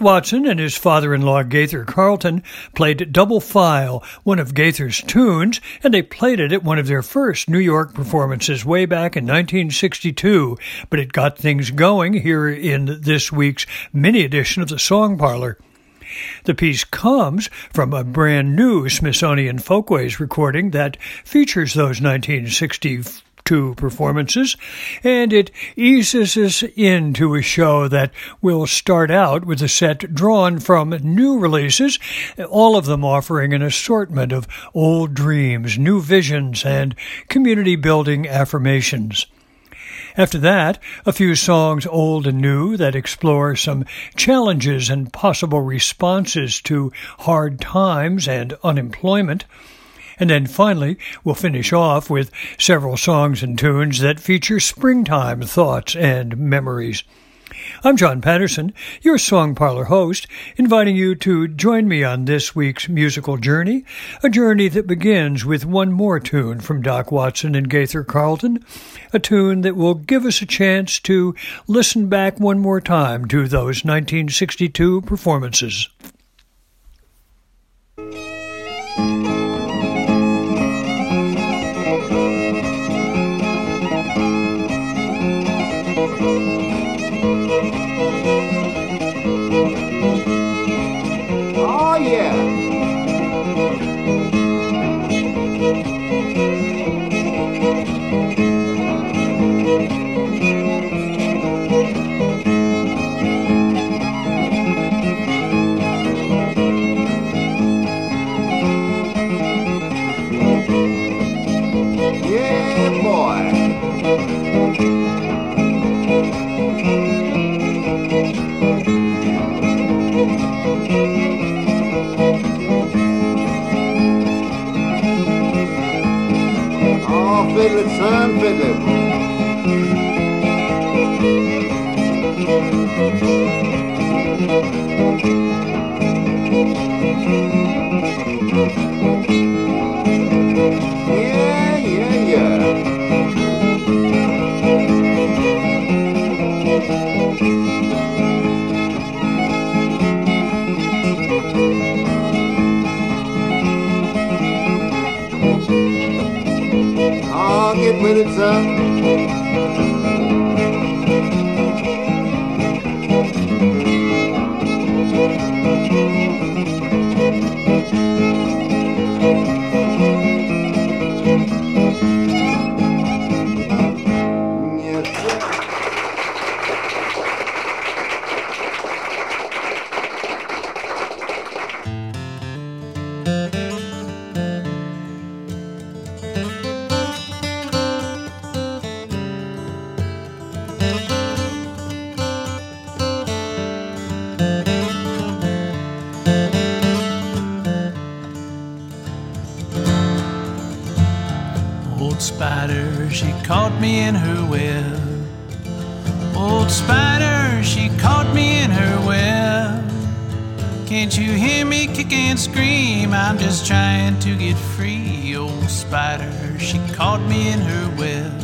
Watson and his father in law Gaither Carlton played Double File, one of Gaither's tunes, and they played it at one of their first New York performances way back in 1962. But it got things going here in this week's mini edition of the Song Parlor. The piece comes from a brand new Smithsonian Folkways recording that features those 1960 two performances, and it eases us into a show that will start out with a set drawn from new releases, all of them offering an assortment of old dreams, new visions, and community building affirmations. After that, a few songs old and new that explore some challenges and possible responses to hard times and unemployment. And then finally, we'll finish off with several songs and tunes that feature springtime thoughts and memories. I'm John Patterson, your Song Parlor host, inviting you to join me on this week's musical journey, a journey that begins with one more tune from Doc Watson and Gaither Carlton, a tune that will give us a chance to listen back one more time to those 1962 performances. belle, sempre belle. Oh, get Old spider, she caught me in her web. Old spider, she caught me in her web. Can't you hear me kick and scream? I'm just trying to get free. Old spider, she caught me in her web.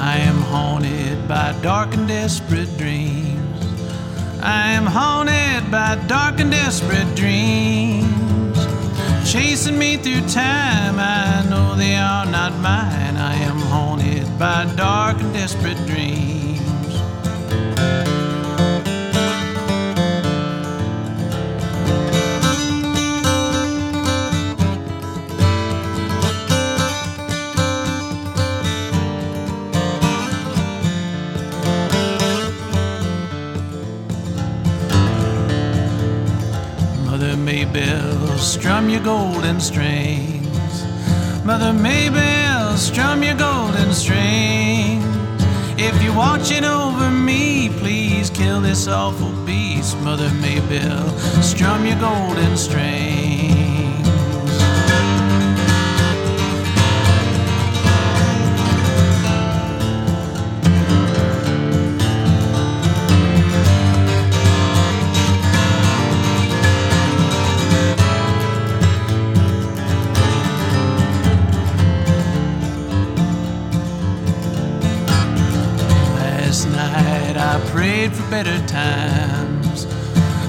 I am haunted by dark and desperate dreams. I am haunted by dark and desperate dreams chasing me through time. I know they are not mine. I am haunted by dark and desperate strum your golden strings. Mother Maybelle, strum your golden strings. If you're watching over me, please kill this awful beast. Mother Maybelle, strum your golden strings. better times.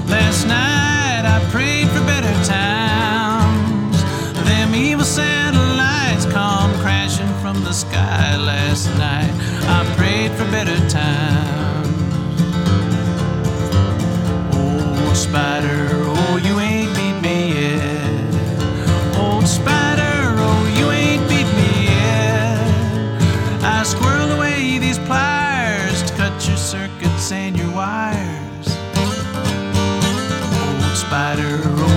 Last night I prayed for better times. Them evil satellites come crashing from the sky last night. I prayed for better times. Oh, spider. spider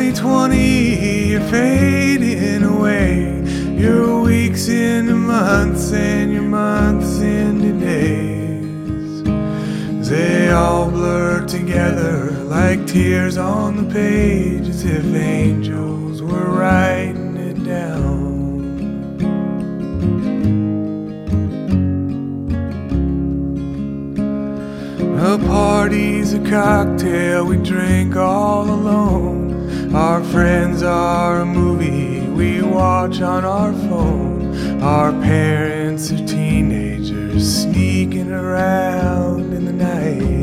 2020, you're fading away. Your weeks into months, and your months into days. They all blur together like tears on the page, as if angels were writing it down. A party's a cocktail we drink all alone. Our friends are a movie we watch on our phone. Our parents are teenagers sneaking around in the night.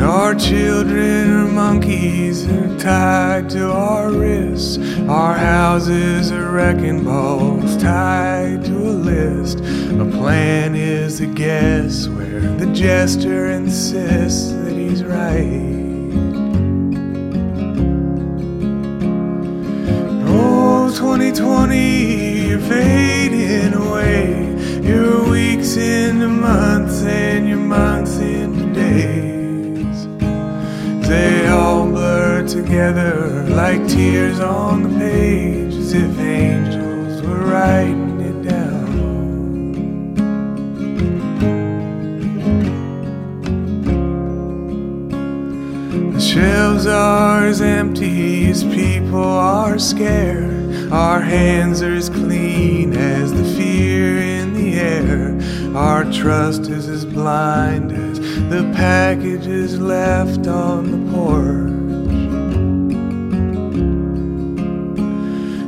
Our children are monkeys tied to our wrists. Our houses are wrecking balls tied to a list. A plan is a guess where the jester insists right. Oh, 2020, you're fading away. Your weeks into months and your months into days. They all blur together like tears on the page, as if angels were writing shelves are as empty as people are scared. Our hands are as clean as the fear in the air. Our trust is as blind as the packages left on the porch.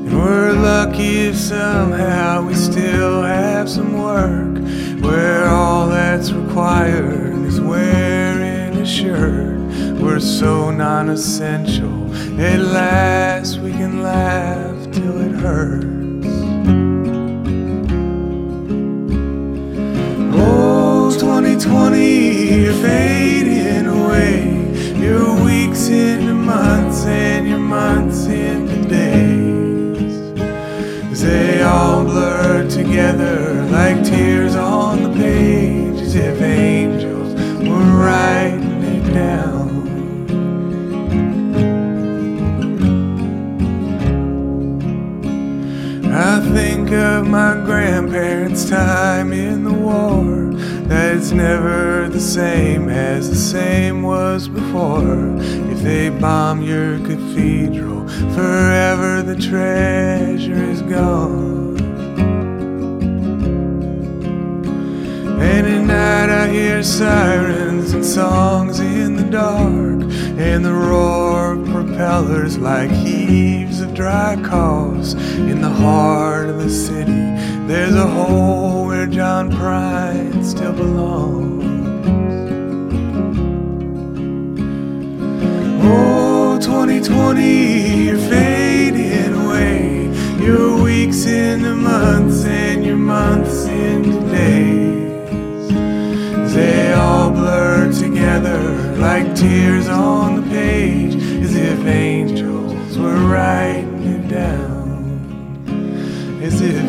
And we're lucky if somehow we still have some work where all that's required is wearing a shirt. We're so non essential, at last we can laugh till it hurts. Oh, 2020, you're fading away. Your weeks into months and your months into days. They all blur together like tears on the page, as if grandparents' time in the war. That it's never the same as the same was before. If they bomb your cathedral, forever the treasure is gone. And at night I hear sirens and songs in the dark, and the roar of propellers like heaves of dry coughs. In the heart of the city, there's a hole where John Prine still belongs. Oh, 2020, you're fading away. Your weeks into months and your months into days. They all blur together like tears on the page, as if angels were writing it down. As if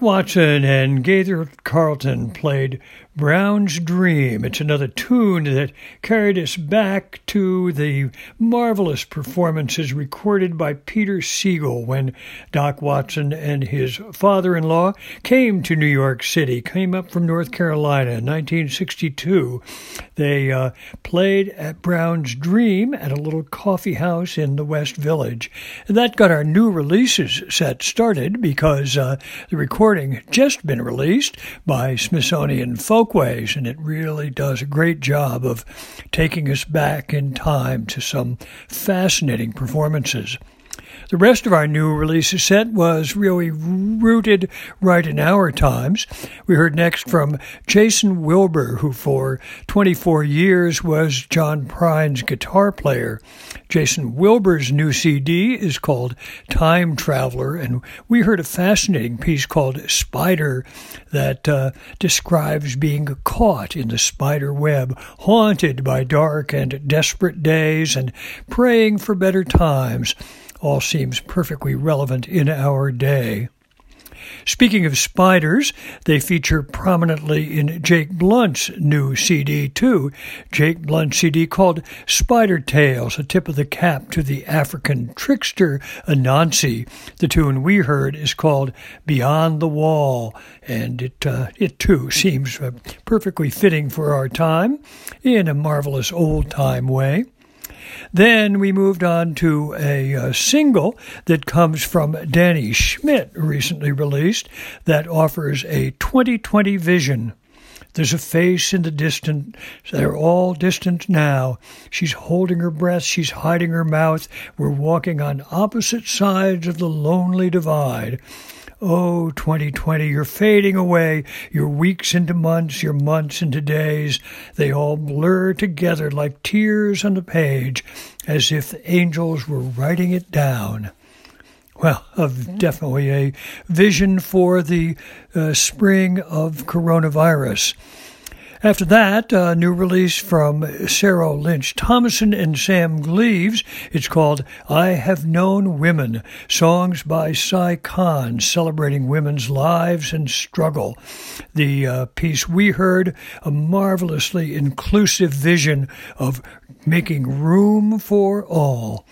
Watson and Gaither Carlton played Brown's Dream. It's another tune that carried us back to the marvelous performances recorded by Peter Siegel when Doc Watson and his father in law came to New York City, came up from North Carolina in 1962. They uh, played at Brown's Dream at a little coffee house in the West Village. And that got our new releases set started because uh, the recording just been released by Smithsonian Folkways, and it really does a great job of taking us back in time to some fascinating performances. The rest of our new releases set was really rooted right in our times. We heard next from Jason Wilber, who for 24 years was John Prine's guitar player. Jason Wilber's new CD is called Time Traveler, and we heard a fascinating piece called Spider that uh, describes being caught in the spider web, haunted by dark and desperate days, and praying for better times all seems perfectly relevant in our day. Speaking of spiders, they feature prominently in Jake Blount's new CD, too. Jake Blount's CD called Spider Tales, a tip of the cap to the African trickster Anansi. The tune we heard is called Beyond the Wall, and it, uh, it too seems uh, perfectly fitting for our time in a marvelous old time way. Then we moved on to a, a, single that comes from Danny Schmidt, recently released, that offers a 2020 vision. There's a face in the distance. They're all distant now. She's holding her breath. She's hiding her mouth. We're walking on opposite sides of the lonely divide. Oh, 2020, you're fading away. Your weeks into months, your months into days. They all blur together like tears on the page, as if angels were writing it down. Well, of definitely a vision for the uh, spring of coronavirus. After that, a new release from Sarah Lynch Thomason and Sam Gleaves. It's called I Have Known Women Songs by Si Kahn, celebrating women's lives and struggle. The uh, piece we heard, a marvelously inclusive vision of making room for all.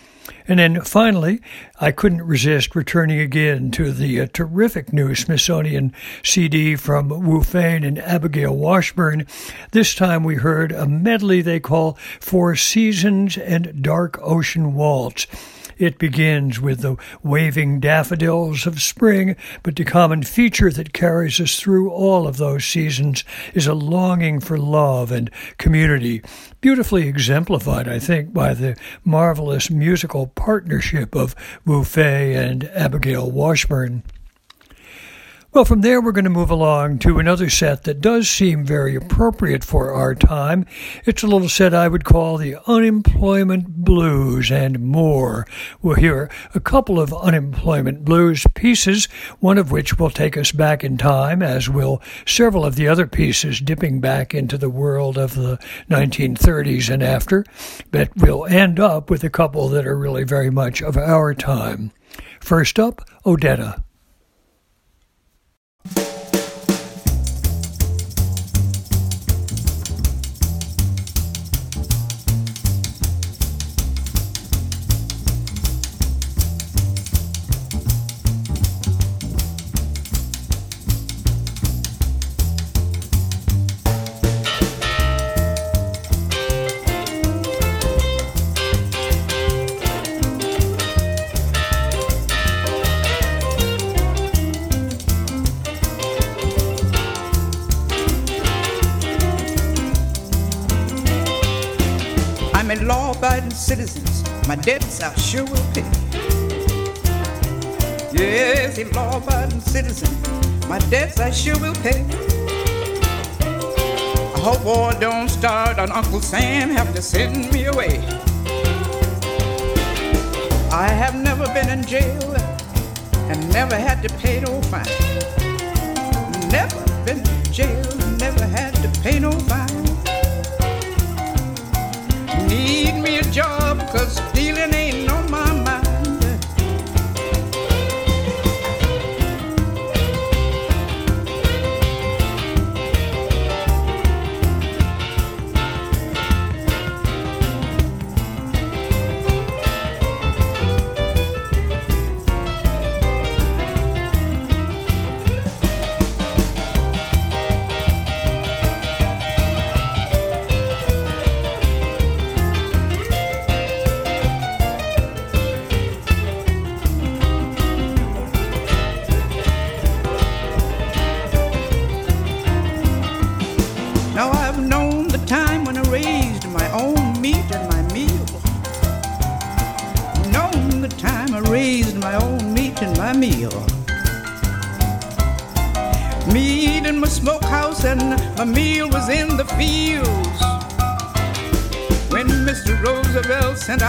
And then finally, I couldn't resist returning again to the uh, terrific new Smithsonian CD from Wu and Abigail Washburn. This time we heard a medley they call Four Seasons and Dark Ocean Waltz. It begins with the waving daffodils of spring, but the common feature that carries us through all of those seasons is a longing for love and community, beautifully exemplified, I think, by the marvelous musical partnership of Wu Fei and Abigail Washburn. Well, from there, we're going to move along to another set that does seem very appropriate for our time. It's a little set I would call the Unemployment Blues and more. We'll hear a couple of unemployment blues pieces, one of which will take us back in time, as will several of the other pieces dipping back into the world of the 1930s and after. But we'll end up with a couple that are really very much of our time. First up, Odetta. Debts I will pay. I hope war don't start on Uncle Sam have to send me away. I have never been in jail and never had to pay no fine. Never been in jail, never had to pay no fine. Need me a job, cause stealing ain't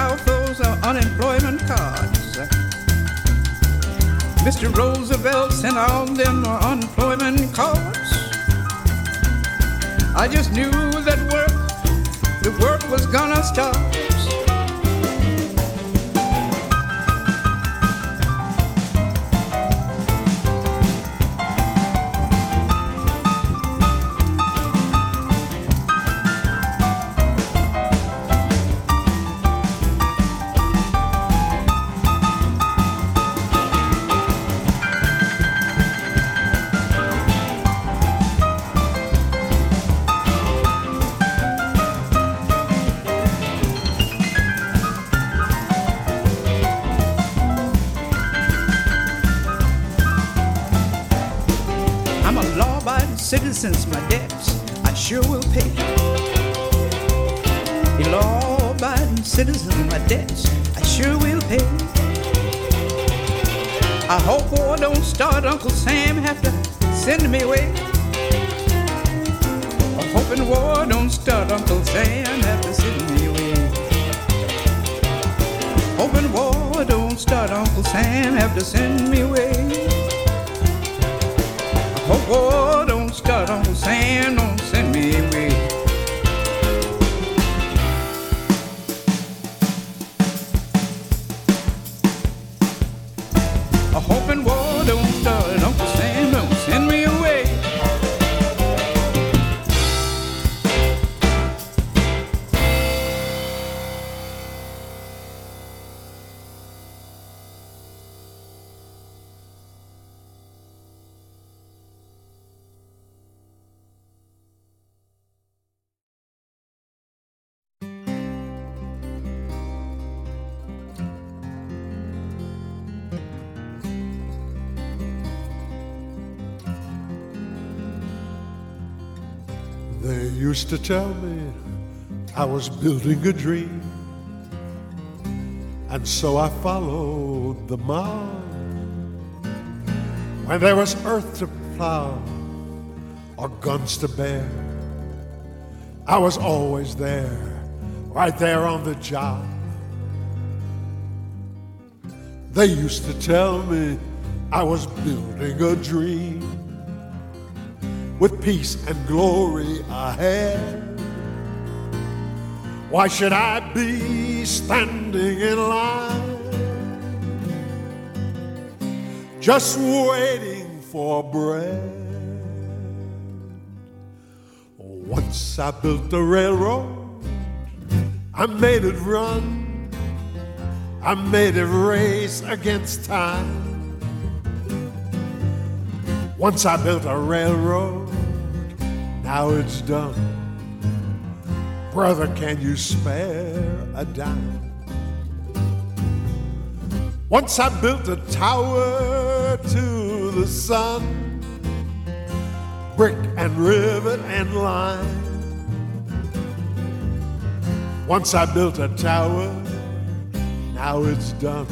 out those unemployment cards, Mr. Roosevelt sent out them unemployment cards. I just knew that work, the work was gonna start. Citizen, my debts I sure will pay. I hope war don't start, Uncle Sam have to send me away. I'm hoping war don't start, Uncle Sam have to send me away. Hoping war don't start, Uncle Sam have to send me away. Used to tell me I was building a dream, and so I followed the mob. When there was earth to plow or guns to bear, I was always there, right there on the job. They used to tell me I was building a dream with peace and glory ahead. Why should I be standing in line just waiting for bread? Once I built a railroad, I made it run. I made it race against time. Once I built a railroad, now it's done. Brother, can you spare a dime? Once I built a tower to the sun, brick and rivet and lime. Once I built a tower, now it's done.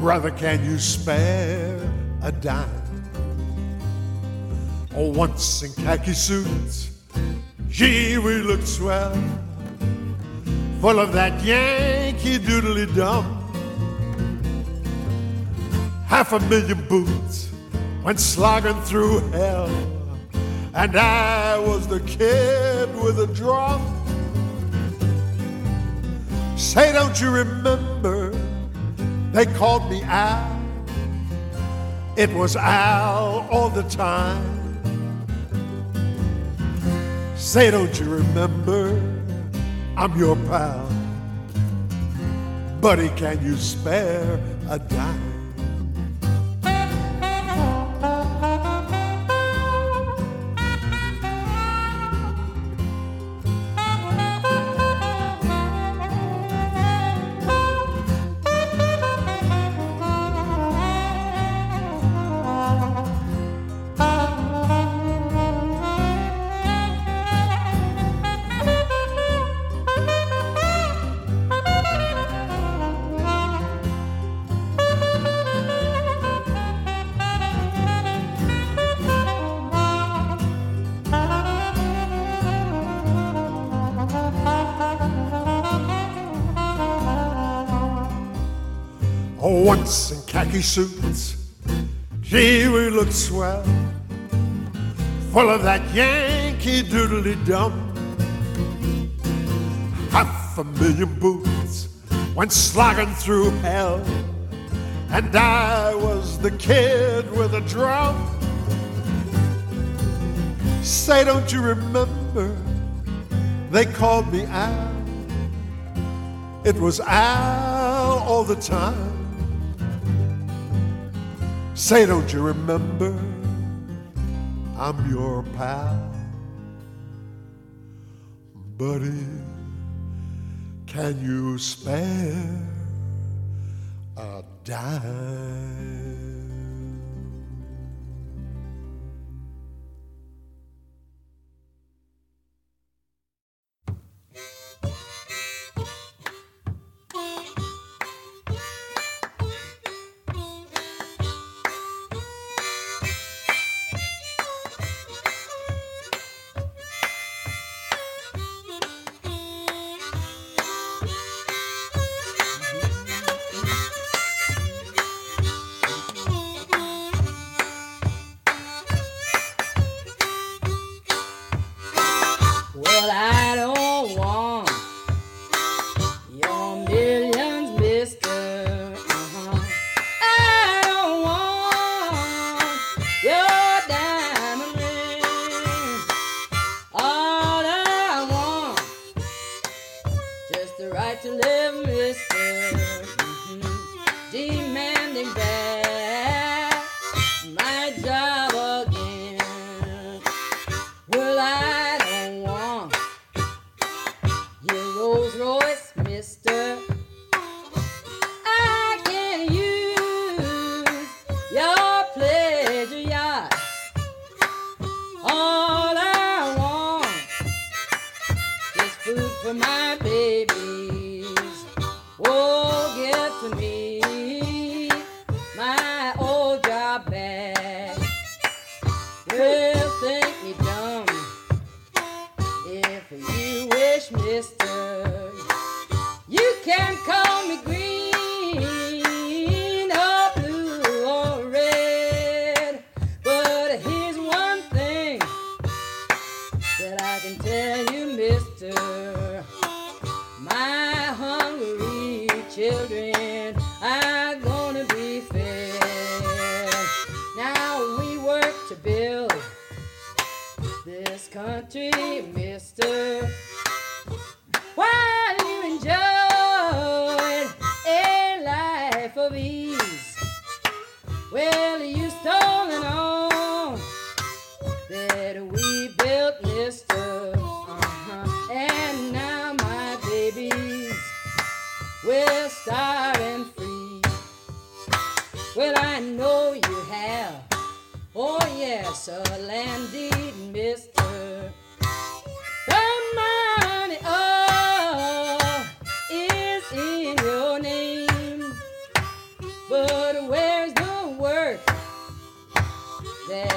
Brother, can you spare a dime? Oh, once in khaki suits, gee, we looked swell, full of that Yankee doodly dum. Half a million boots went slogging through hell, and I was the kid with a drum. Say, don't you remember? They called me Al. It was Al all the time. Say, don't you remember? I'm your pal. Buddy, can you spare a dime? suits. Gee, we look swell. Full of that Yankee doodly dum. Half a million boots went slogging through hell. And I was the kid with a drum. Say, don't you remember? They called me Al. It was Al all the time. Say, don't you remember? I'm your pal. Buddy, can you spare a dime?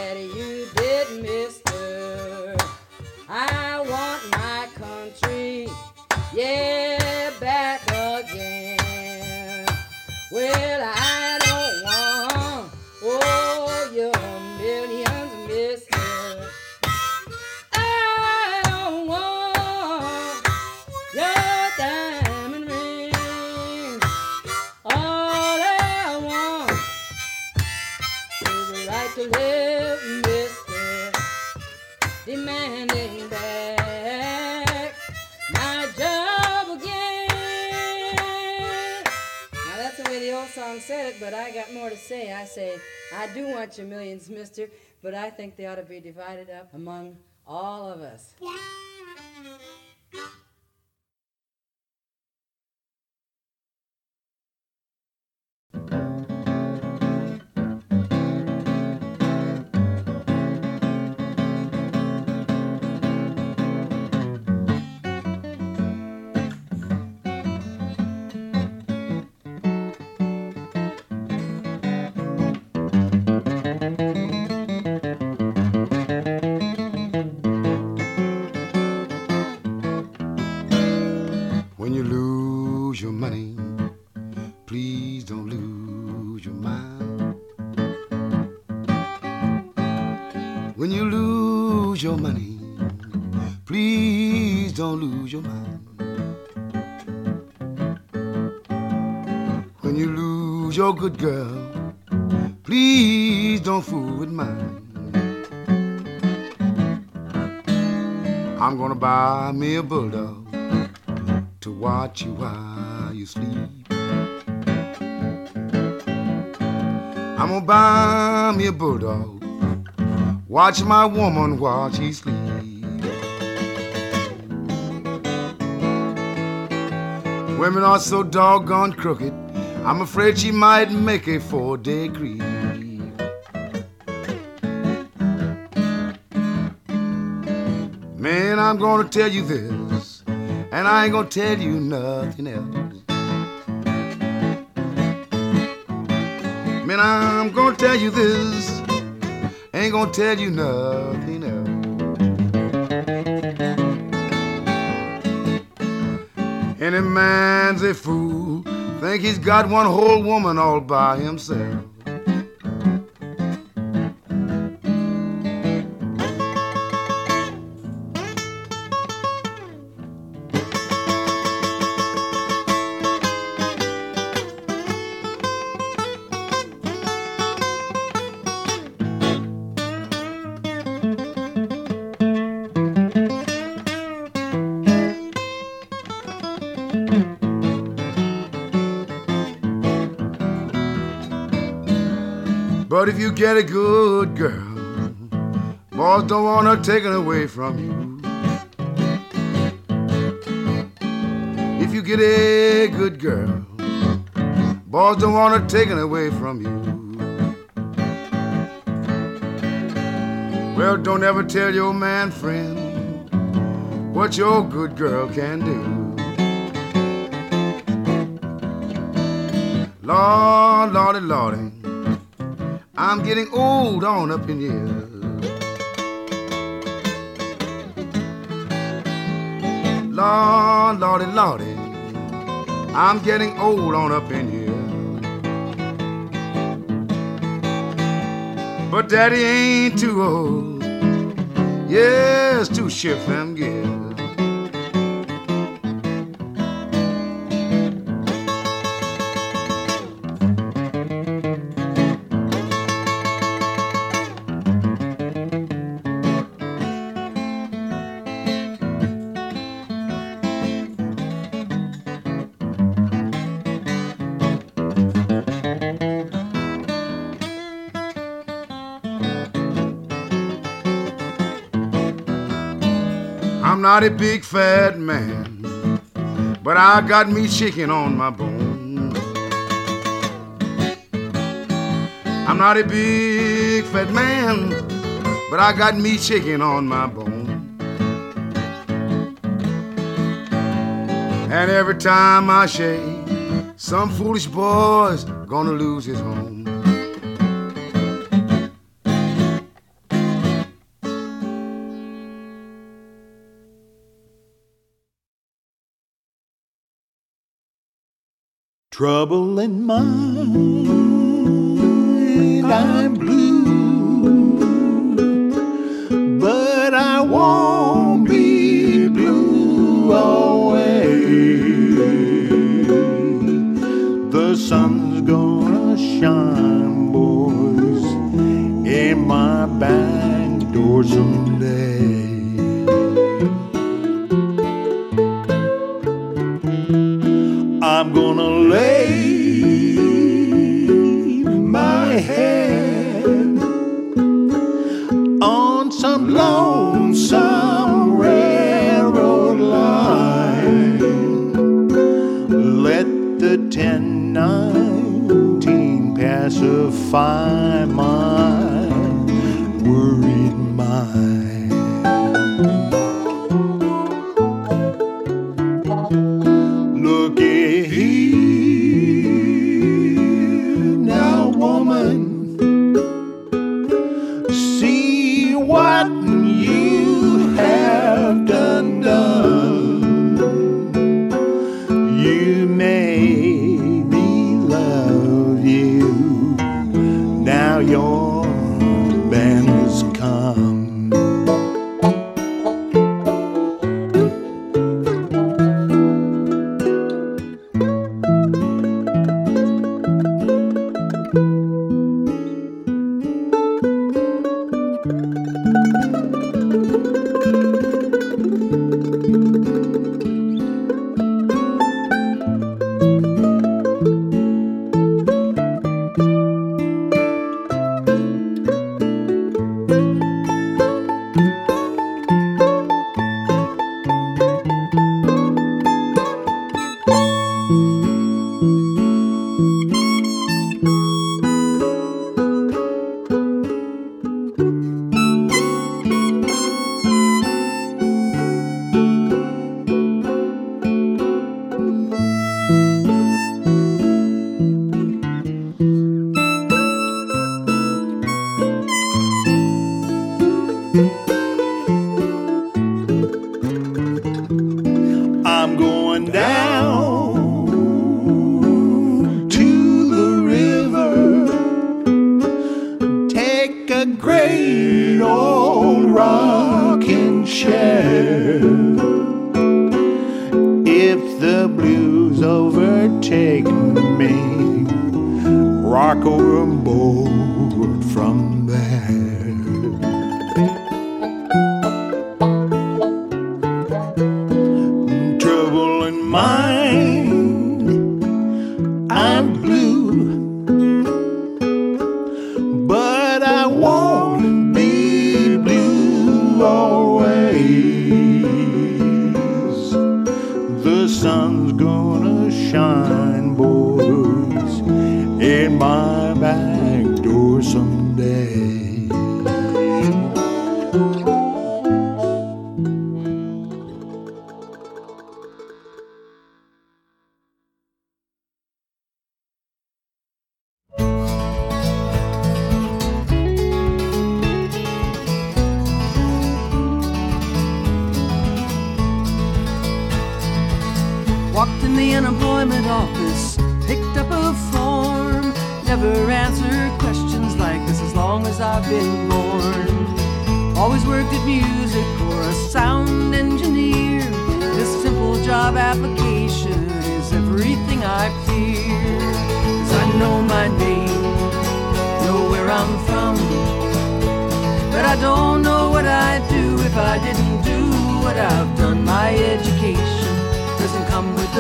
that you did, mister. I want my country. Yeah. got more to say, I say, I do want your millions, mister, but I think they ought to be divided up among all of us. Yeah. Your mind. When you lose your good girl, please don't fool with mine. I'm gonna buy me a bulldog to watch you while you sleep. I'm gonna buy me a bulldog, watch my woman while she sleep. Women are so doggone crooked, I'm afraid she might make a four-day creep. Man, I'm gonna tell you this, and I ain't gonna tell you nothing else. Man, I'm gonna tell you this, ain't gonna tell you nothing Any man's a fool, think he's got one whole woman all by himself. If you get a good girl, boys don't want her taken away from you. If you get a good girl, boys don't want her taken away from you. Well, don't ever tell your man friend what your good girl can do. Lord, Lordy, Lordy. I'm getting old on up in here. Lord, Lordy, Lordy, I'm getting old on up in here. But Daddy ain't too old. Yes, to shift them gears. I'm not a big fat man, but I got me chicken on my bone. I'm not a big fat man, but I got me chicken on my bone. And every time I shake, some foolish boy's gonna lose his home. Trouble in mind, I'm blue, but I won't be blue always. The sun's gonna shine, boys, in my back door someday. Pacify my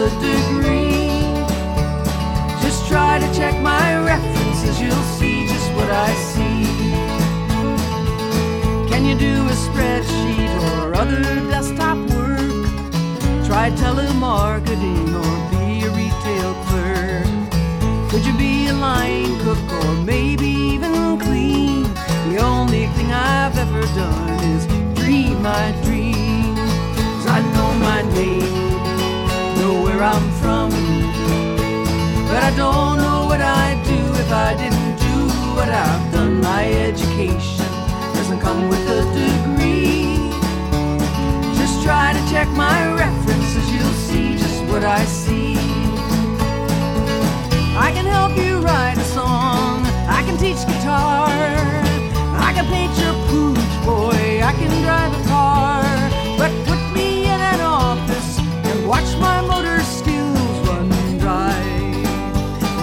a degree. Just try to check my references, you'll see just what I see. Can you do a spreadsheet or other desktop work? Try telemarketing or be a retail clerk. Could you be a line cook or maybe even clean? The only thing I've ever done is dream my dream. Cause I know my name, where I'm from. But I don't know what I'd do if I didn't do what I've done. My education doesn't come with a degree. Just try to check my references, you'll see just what I see. I can help you write a song, I can teach guitar, I can paint your pooch, boy, I can drive a car. But put me in an office and watch my motor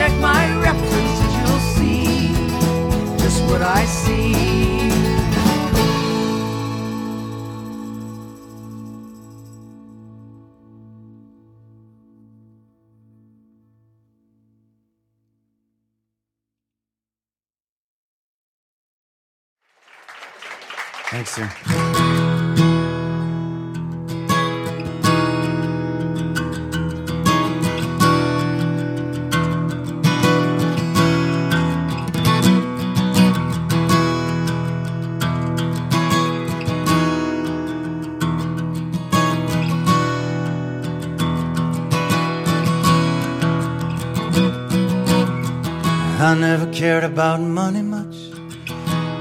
check my references, you'll see just what I see. Thanks, sir. I never cared about money much.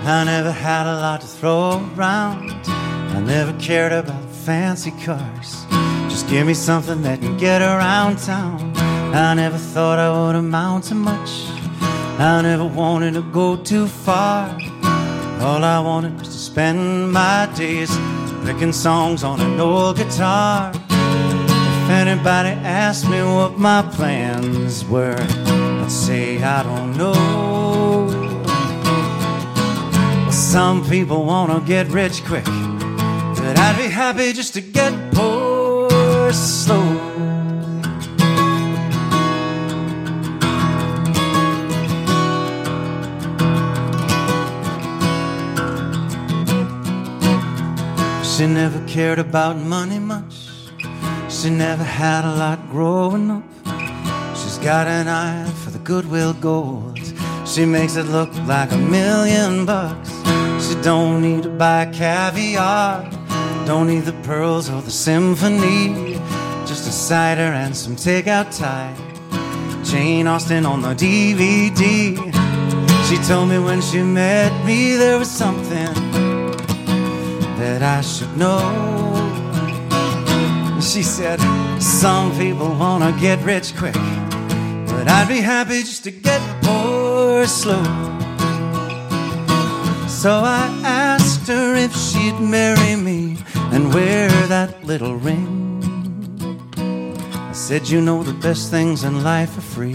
I never had a lot to throw around. I never cared about fancy cars. Just give me something that can get around town. I never thought I would amount to much. I never wanted to go too far. All I wanted was to spend my days picking songs on an old guitar. If anybody asked me what my plans were, I'd say know. Some people wanna get rich quick, but I'd be happy just to get poor slow. She never cared about money much. She never had a lot growing up. She's got an eye for goodwill gold. She makes it look like a million bucks. She don't need to buy caviar. Don't need the pearls or the symphony. Just a cider and some takeout Thai. Jane Austen on the DVD. She told me when she met me there was something that I should know. She said, Some people wanna get rich quick, but I'd be happy just to get poor slow. So I asked her if she'd marry me and wear that little ring. I said, You know, the best things in life are free.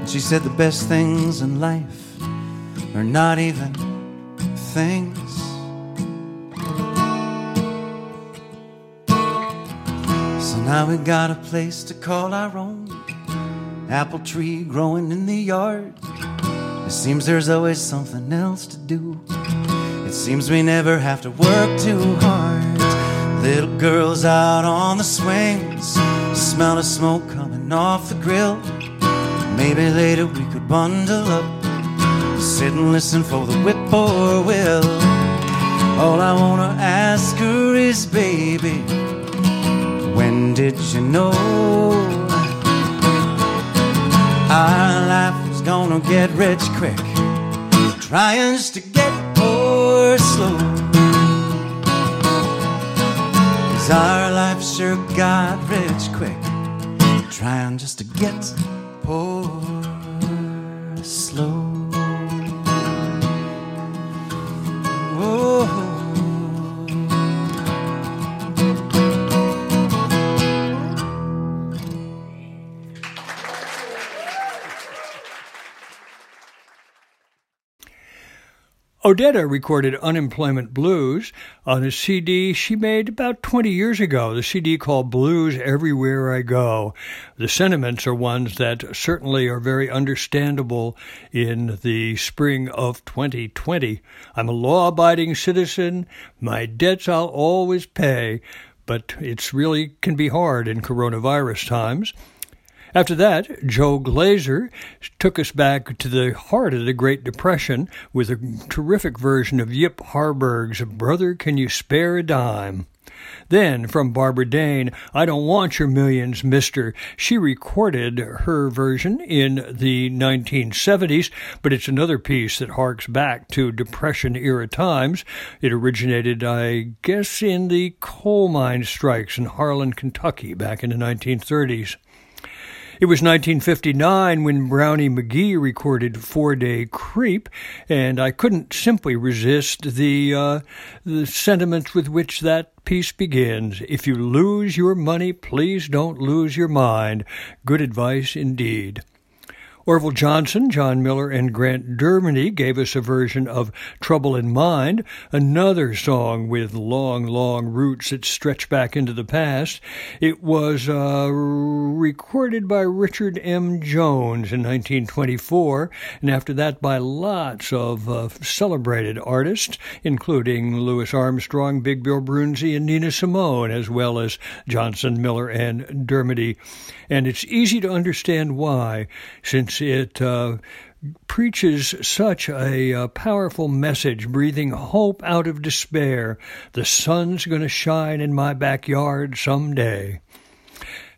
And she said, The best things in life are not even things. Now we got a place to call our own. Apple tree growing in the yard. It seems there's always something else to do. It seems we never have to work too hard. Little girls out on the swings, smell the smoke coming off the grill. Maybe later we could bundle up, sit and listen for the whip or will. All I wanna ask her is, baby, when did you know our life was gonna get rich quick? Trying to get poor slow. Cause our life sure got rich quick. Trying just to get poor Odetta recorded Unemployment Blues on a CD she made about 20 years ago, the CD called Blues Everywhere I Go. The sentiments are ones that certainly are very understandable in the spring of 2020. I'm a law abiding citizen, my debts I'll always pay, but it's really can be hard in coronavirus times. After that, Joe Glazer took us back to the heart of the Great Depression with a terrific version of Yip Harburg's Brother, Can You Spare a Dime? Then, from Barbara Dane, I Don't Want Your Millions, Mister. She recorded her version in the 1970s, but it's another piece that harks back to Depression era times. It originated, I guess, in the coal mine strikes in Harlan, Kentucky back in the 1930s. It was 1959 when Brownie McGhee recorded Four Day Creep, and I couldn't simply resist the, uh, the sentiments with which that piece begins. If you lose your money, please don't lose your mind. Good advice indeed. Orville Johnson, John Miller, and Grant Dermody gave us a version of Trouble in Mind, another song with long, long roots that stretch back into the past. It was uh, recorded by Richard M. Jones in 1924, and after that by lots of uh, celebrated artists, including Louis Armstrong, Big Bill Broonzy, and Nina Simone, as well as Johnson, Miller, and Dermody. And it's easy to understand why, since it uh, preaches such a uh, powerful message, breathing hope out of despair. The sun's going to shine in my backyard someday.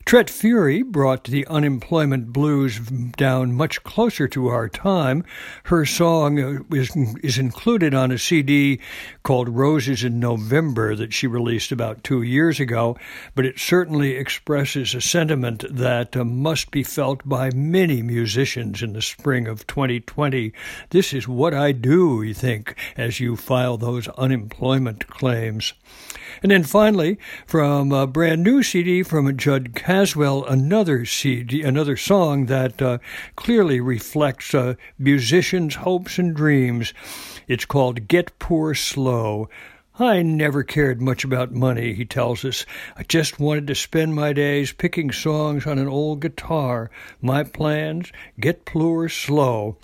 Tret Fure brought the unemployment blues down much closer to our time. Her song uh, is, is included on a CD called Roses in November that she released about two years ago, but it certainly expresses a sentiment that uh, must be felt by many musicians in the spring of 2020. This is what I do, you think, as you file those unemployment claims. And then finally, from a brand new CD from Jud Caswell, another CD, another song that uh, clearly reflects uh, musicians' hopes and dreams. It's called Get Poor Slow. I never cared much about money, he tells us. I just wanted to spend my days picking songs on an old guitar. My plans, get poor slow.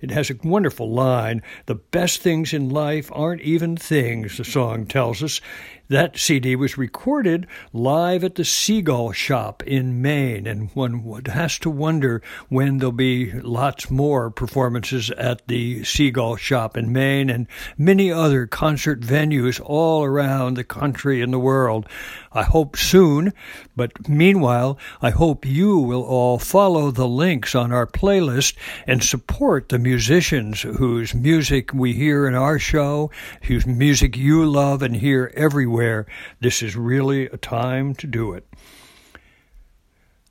It has a wonderful line The best things in life aren't even things, the song tells us. That CD was recorded live at the Seagull Shop in Maine, and one has to wonder when there'll be lots more performances at the Seagull Shop in Maine and many other concert venues all around the country and the world. I hope soon, but meanwhile, I hope you will all follow the links on our playlist and support the musicians whose music we hear in our show, whose music you love and hear everywhere. Where this is really a time to do it.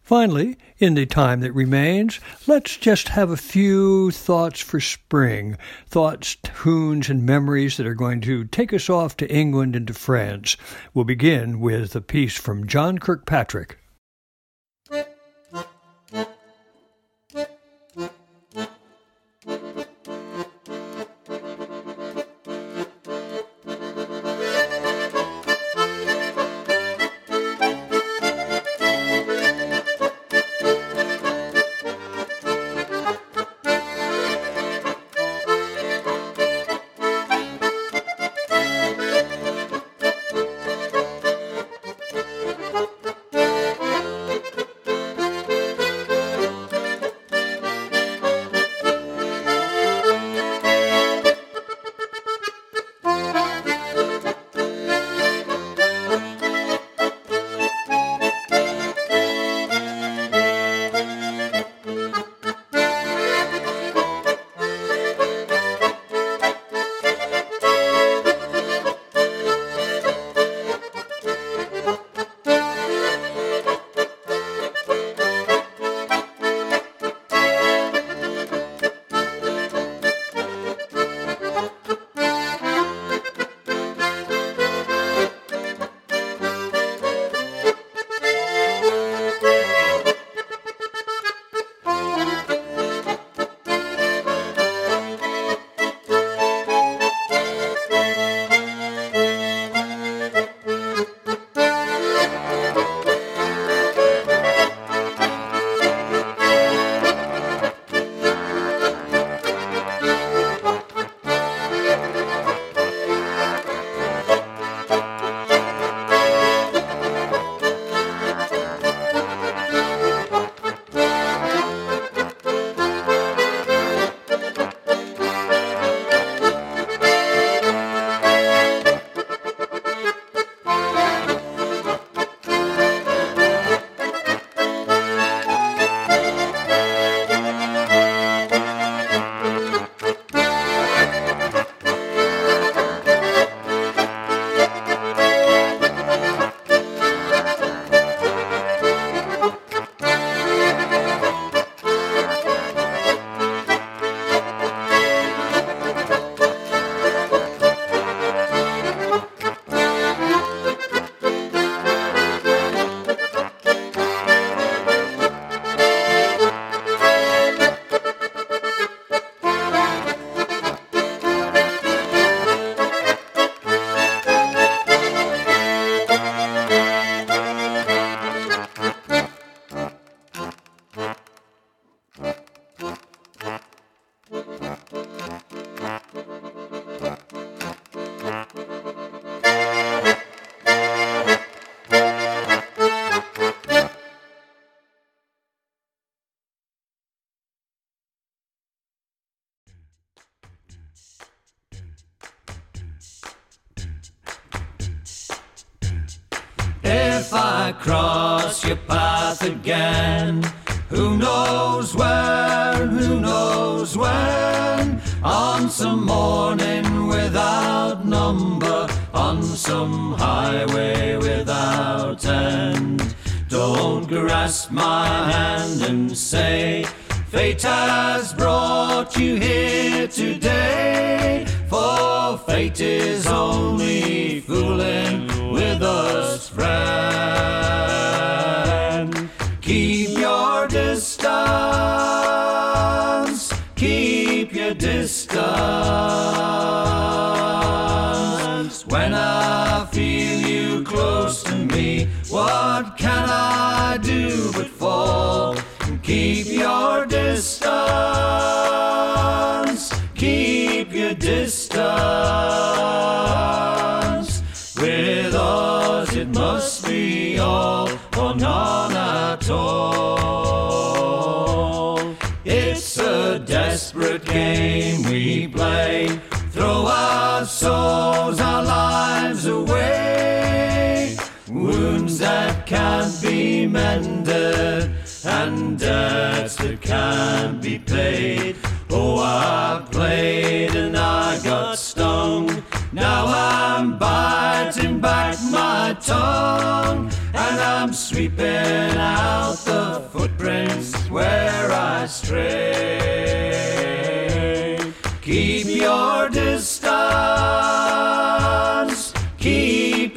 Finally, in the time that remains, let's just have a few thoughts for spring. Thoughts, tunes, and memories that are going to take us off to England and to France. We'll begin with a piece from John Kirkpatrick.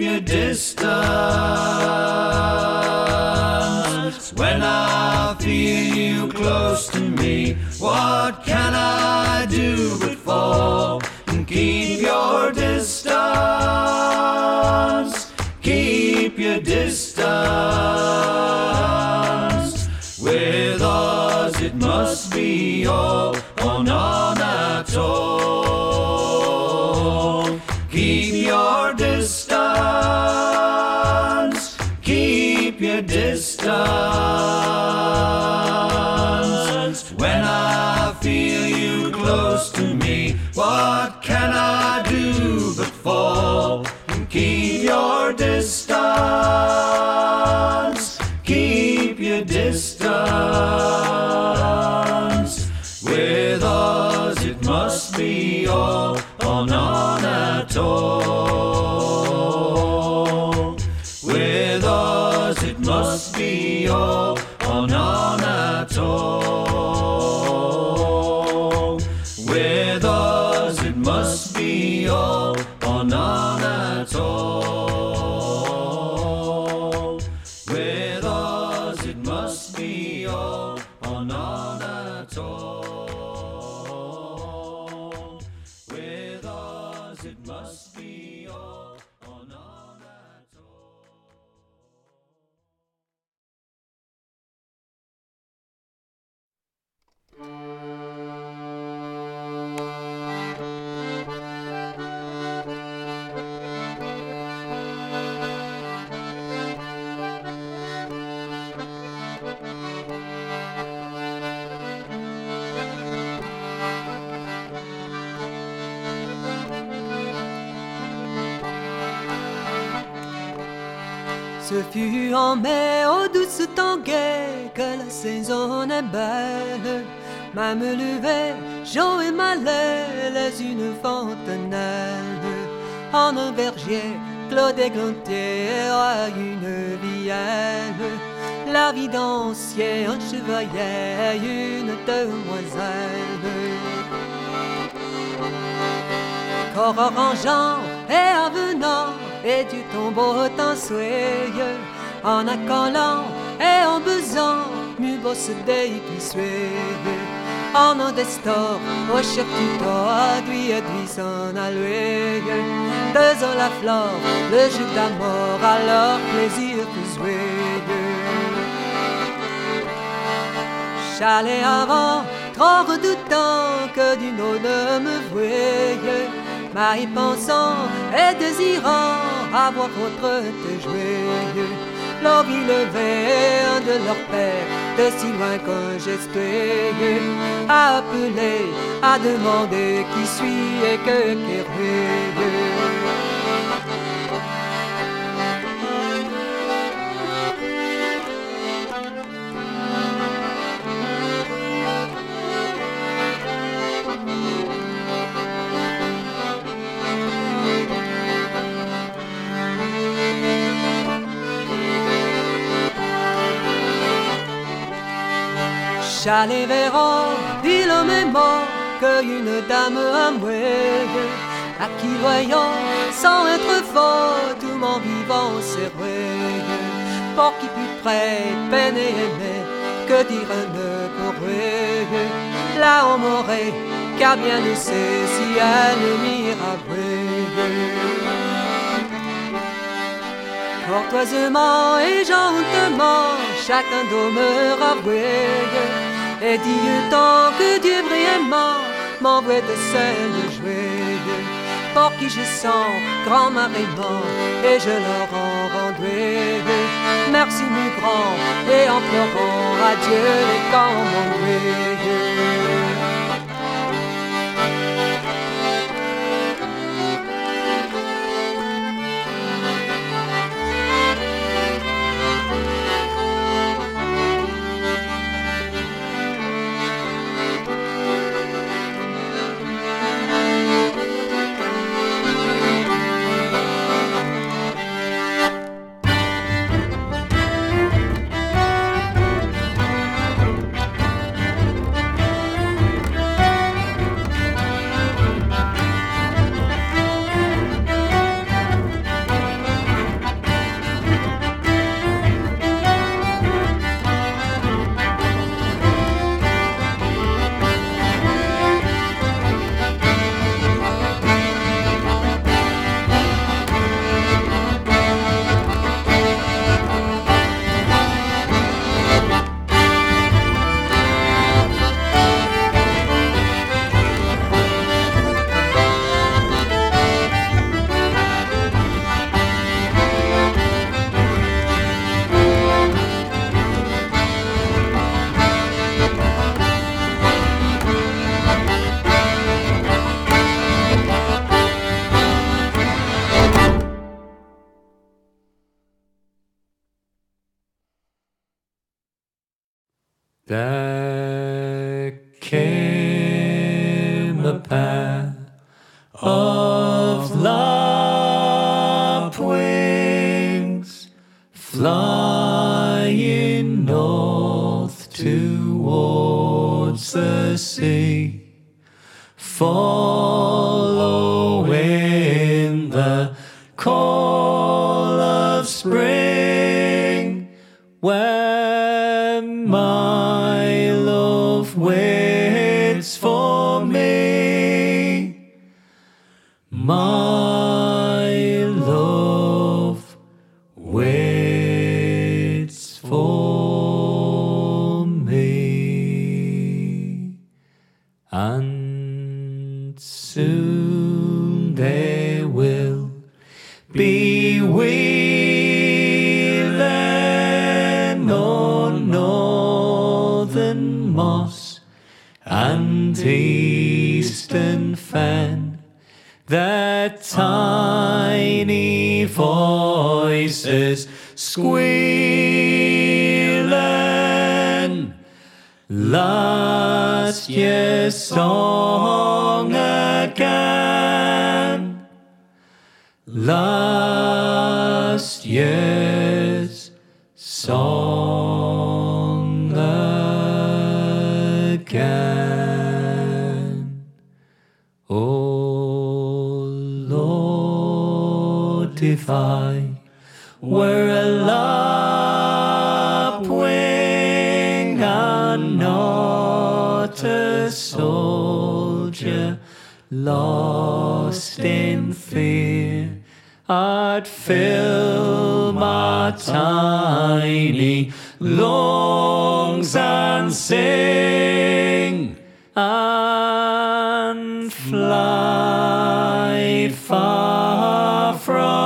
Your distance. When I feel you close to me, what can I do but fall and keep your distance? Keep your distance. With us, it must be all or none at all. Keep your distance. When I feel you close to me, what can I do but fall and keep your distance? Keep your distance. With us, it must be all or none at all. Be Fut en mai, au douce gai, que la saison est belle. Même levé, Jean et Malais, les une fontenelle. En un verger, Claude Églantier a une vielle. La vie d'ancien, un chevalier, une demoiselle. Corps orangeant et avenant, et du tombeau t'en soyeux, en accolant et en besant mu bosse dei qui suede en odestor o certito adui adui son aluege Désolé la flore le jeu d'amour à leur plaisir que suede J'allais avant trop de temps que du nom ne me voyait Marie pensant et désirant avoir autre te joyeux L'envie levée, de leurs pères, de si loin qu'un geste à appeler, à demander qui suis et que qu'est Chalet verront, dit le même mot que une dame amouée, à qui voyant, sans être fort, tout mon vivant serré, pour qui plus près, peine et aimer, que dire ne pourrait, là on m'aurait, car bien sait si elle m'ira Courtoisement et gentiment, chacun demeure avoué. Et dit tant que Dieu brièvement m'envoie de de jouer. Pour qui je sens grand marée mort et je leur en rendrai. Merci mes grands et en pleurant adieu les camps voices squealing last year's song again. Last year's If I were a lapwing and not a soldier lost in fear. I'd fill my tiny lungs and sing and fly far from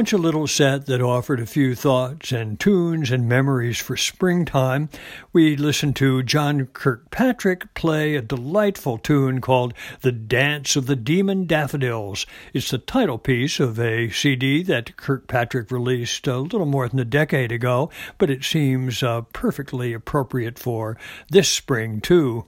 launch a little set that offered a few thoughts and tunes and memories for springtime, we listened to John Kirkpatrick play a delightful tune called The Dance of the Demon Daffodils. It's the title piece of a CD that Kirkpatrick released a little more than a decade ago, but it seems uh, perfectly appropriate for this spring, too.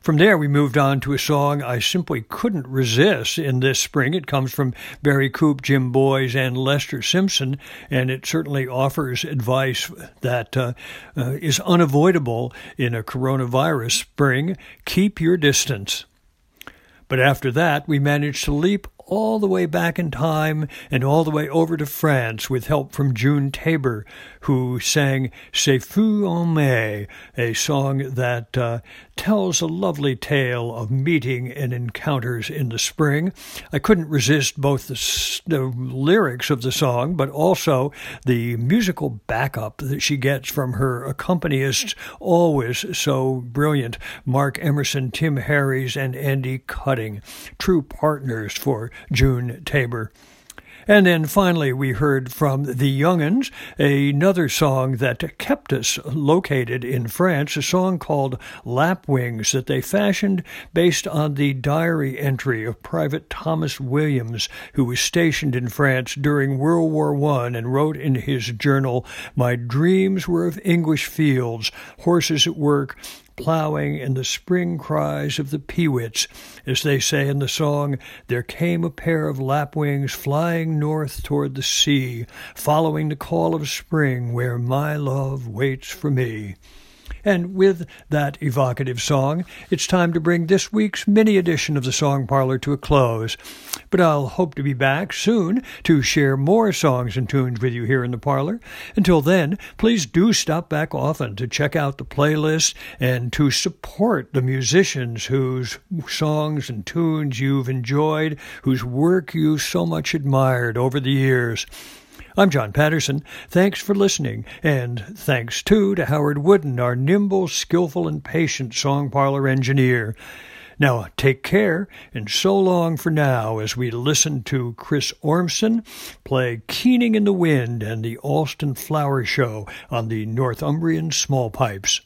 From there, we moved on to a song I simply couldn't resist in this spring. It comes from Barry Coope, Jim Boyes, and Lester Simpson, and it certainly offers advice that uh, uh, is unavoidable in a coronavirus spring. Keep your distance. But after that, we managed to leap all the way back in time and all the way over to France with help from June Tabor, who sang Ce fut en mai, a song that uh, tells a lovely tale of meeting and encounters in the spring. I couldn't resist both the, the lyrics of the song, but also the musical backup that she gets from her accompanists, always so brilliant Mark Emerson, Tim Harries, and Andy Cutting, true partners for June Tabor. And then finally, we heard from the Young'uns, another song that kept us located in France, a song called Lapwings that they fashioned based on the diary entry of Private Thomas Williams, who was stationed in France during World War I and wrote in his journal, My dreams were of English fields, horses at work, plowing and the spring cries of the peewits. As they say in the song, there came a pair of lapwings flying north toward the sea, following the call of spring where my love waits for me. And with that evocative song, it's time to bring this week's mini edition of the Song Parlor to a close. But I'll hope to be back soon to share more songs and tunes with you here in the parlor. Until then, please do stop back often to check out the playlist and to support the musicians whose songs and tunes you've enjoyed, whose work you so much admired over the years. I'm John Patterson. Thanks for listening, and thanks too to Howard Wooden, our nimble, skillful, and patient song parlor engineer. Now, take care, and so long for now as we listen to Chris Ormston play Keening in the Wind and the Alston Flower Show on the Northumbrian Small Pipes.